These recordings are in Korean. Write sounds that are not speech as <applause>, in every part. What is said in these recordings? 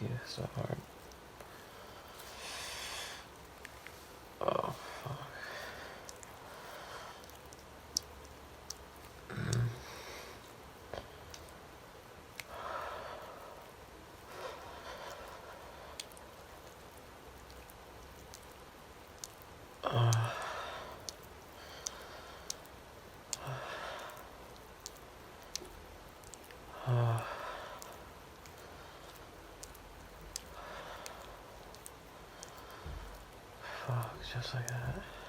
You so hard. just like that.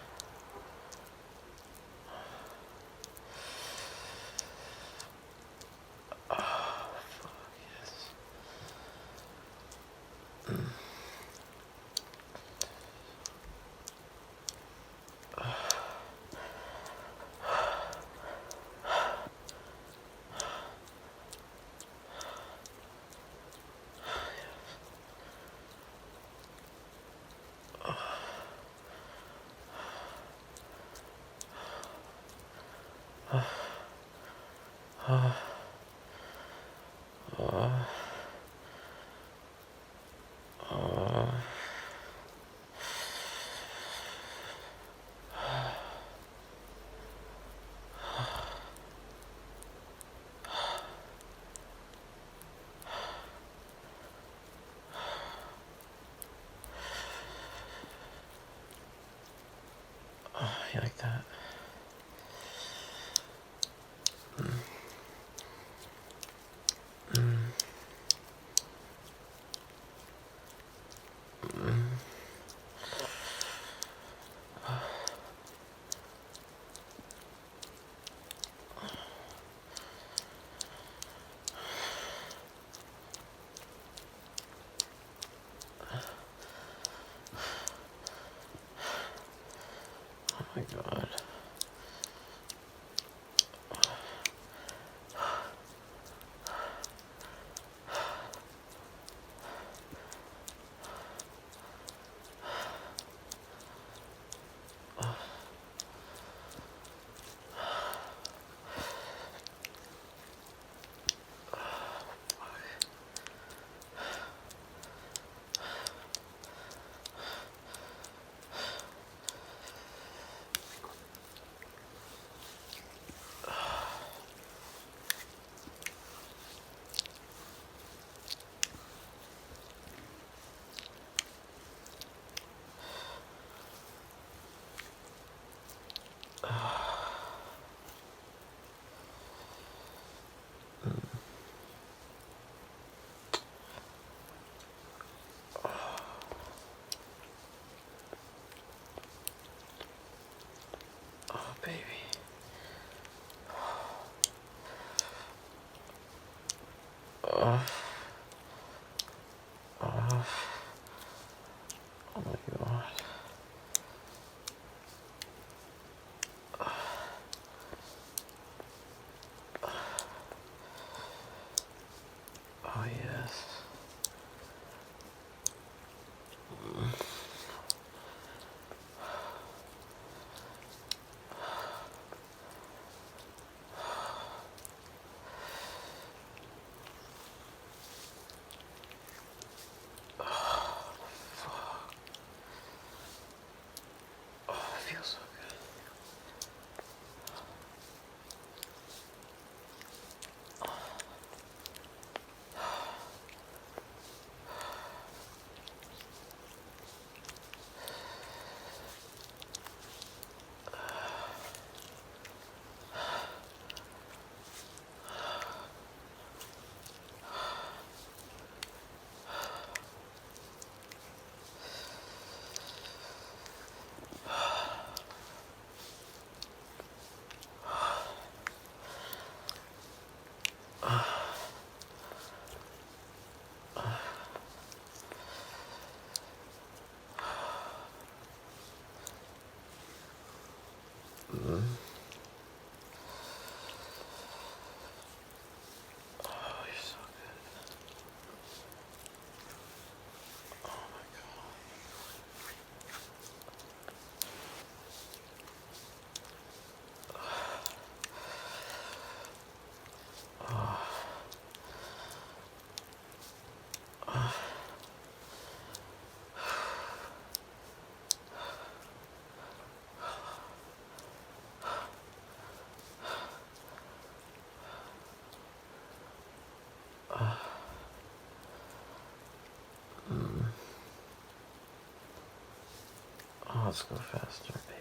아, 아, 아. my god. 啊。Yes. <sighs> <sighs> Uh, let's go faster.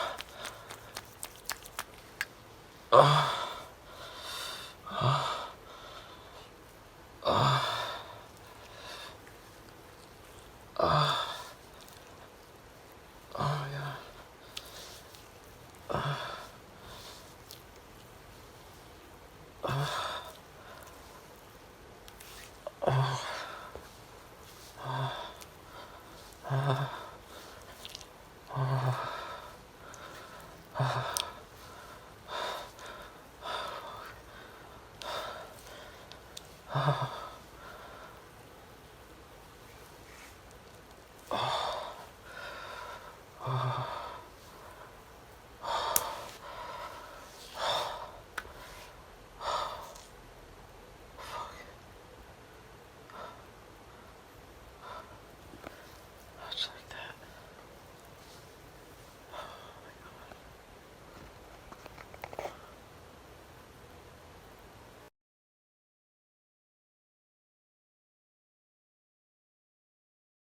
Oh.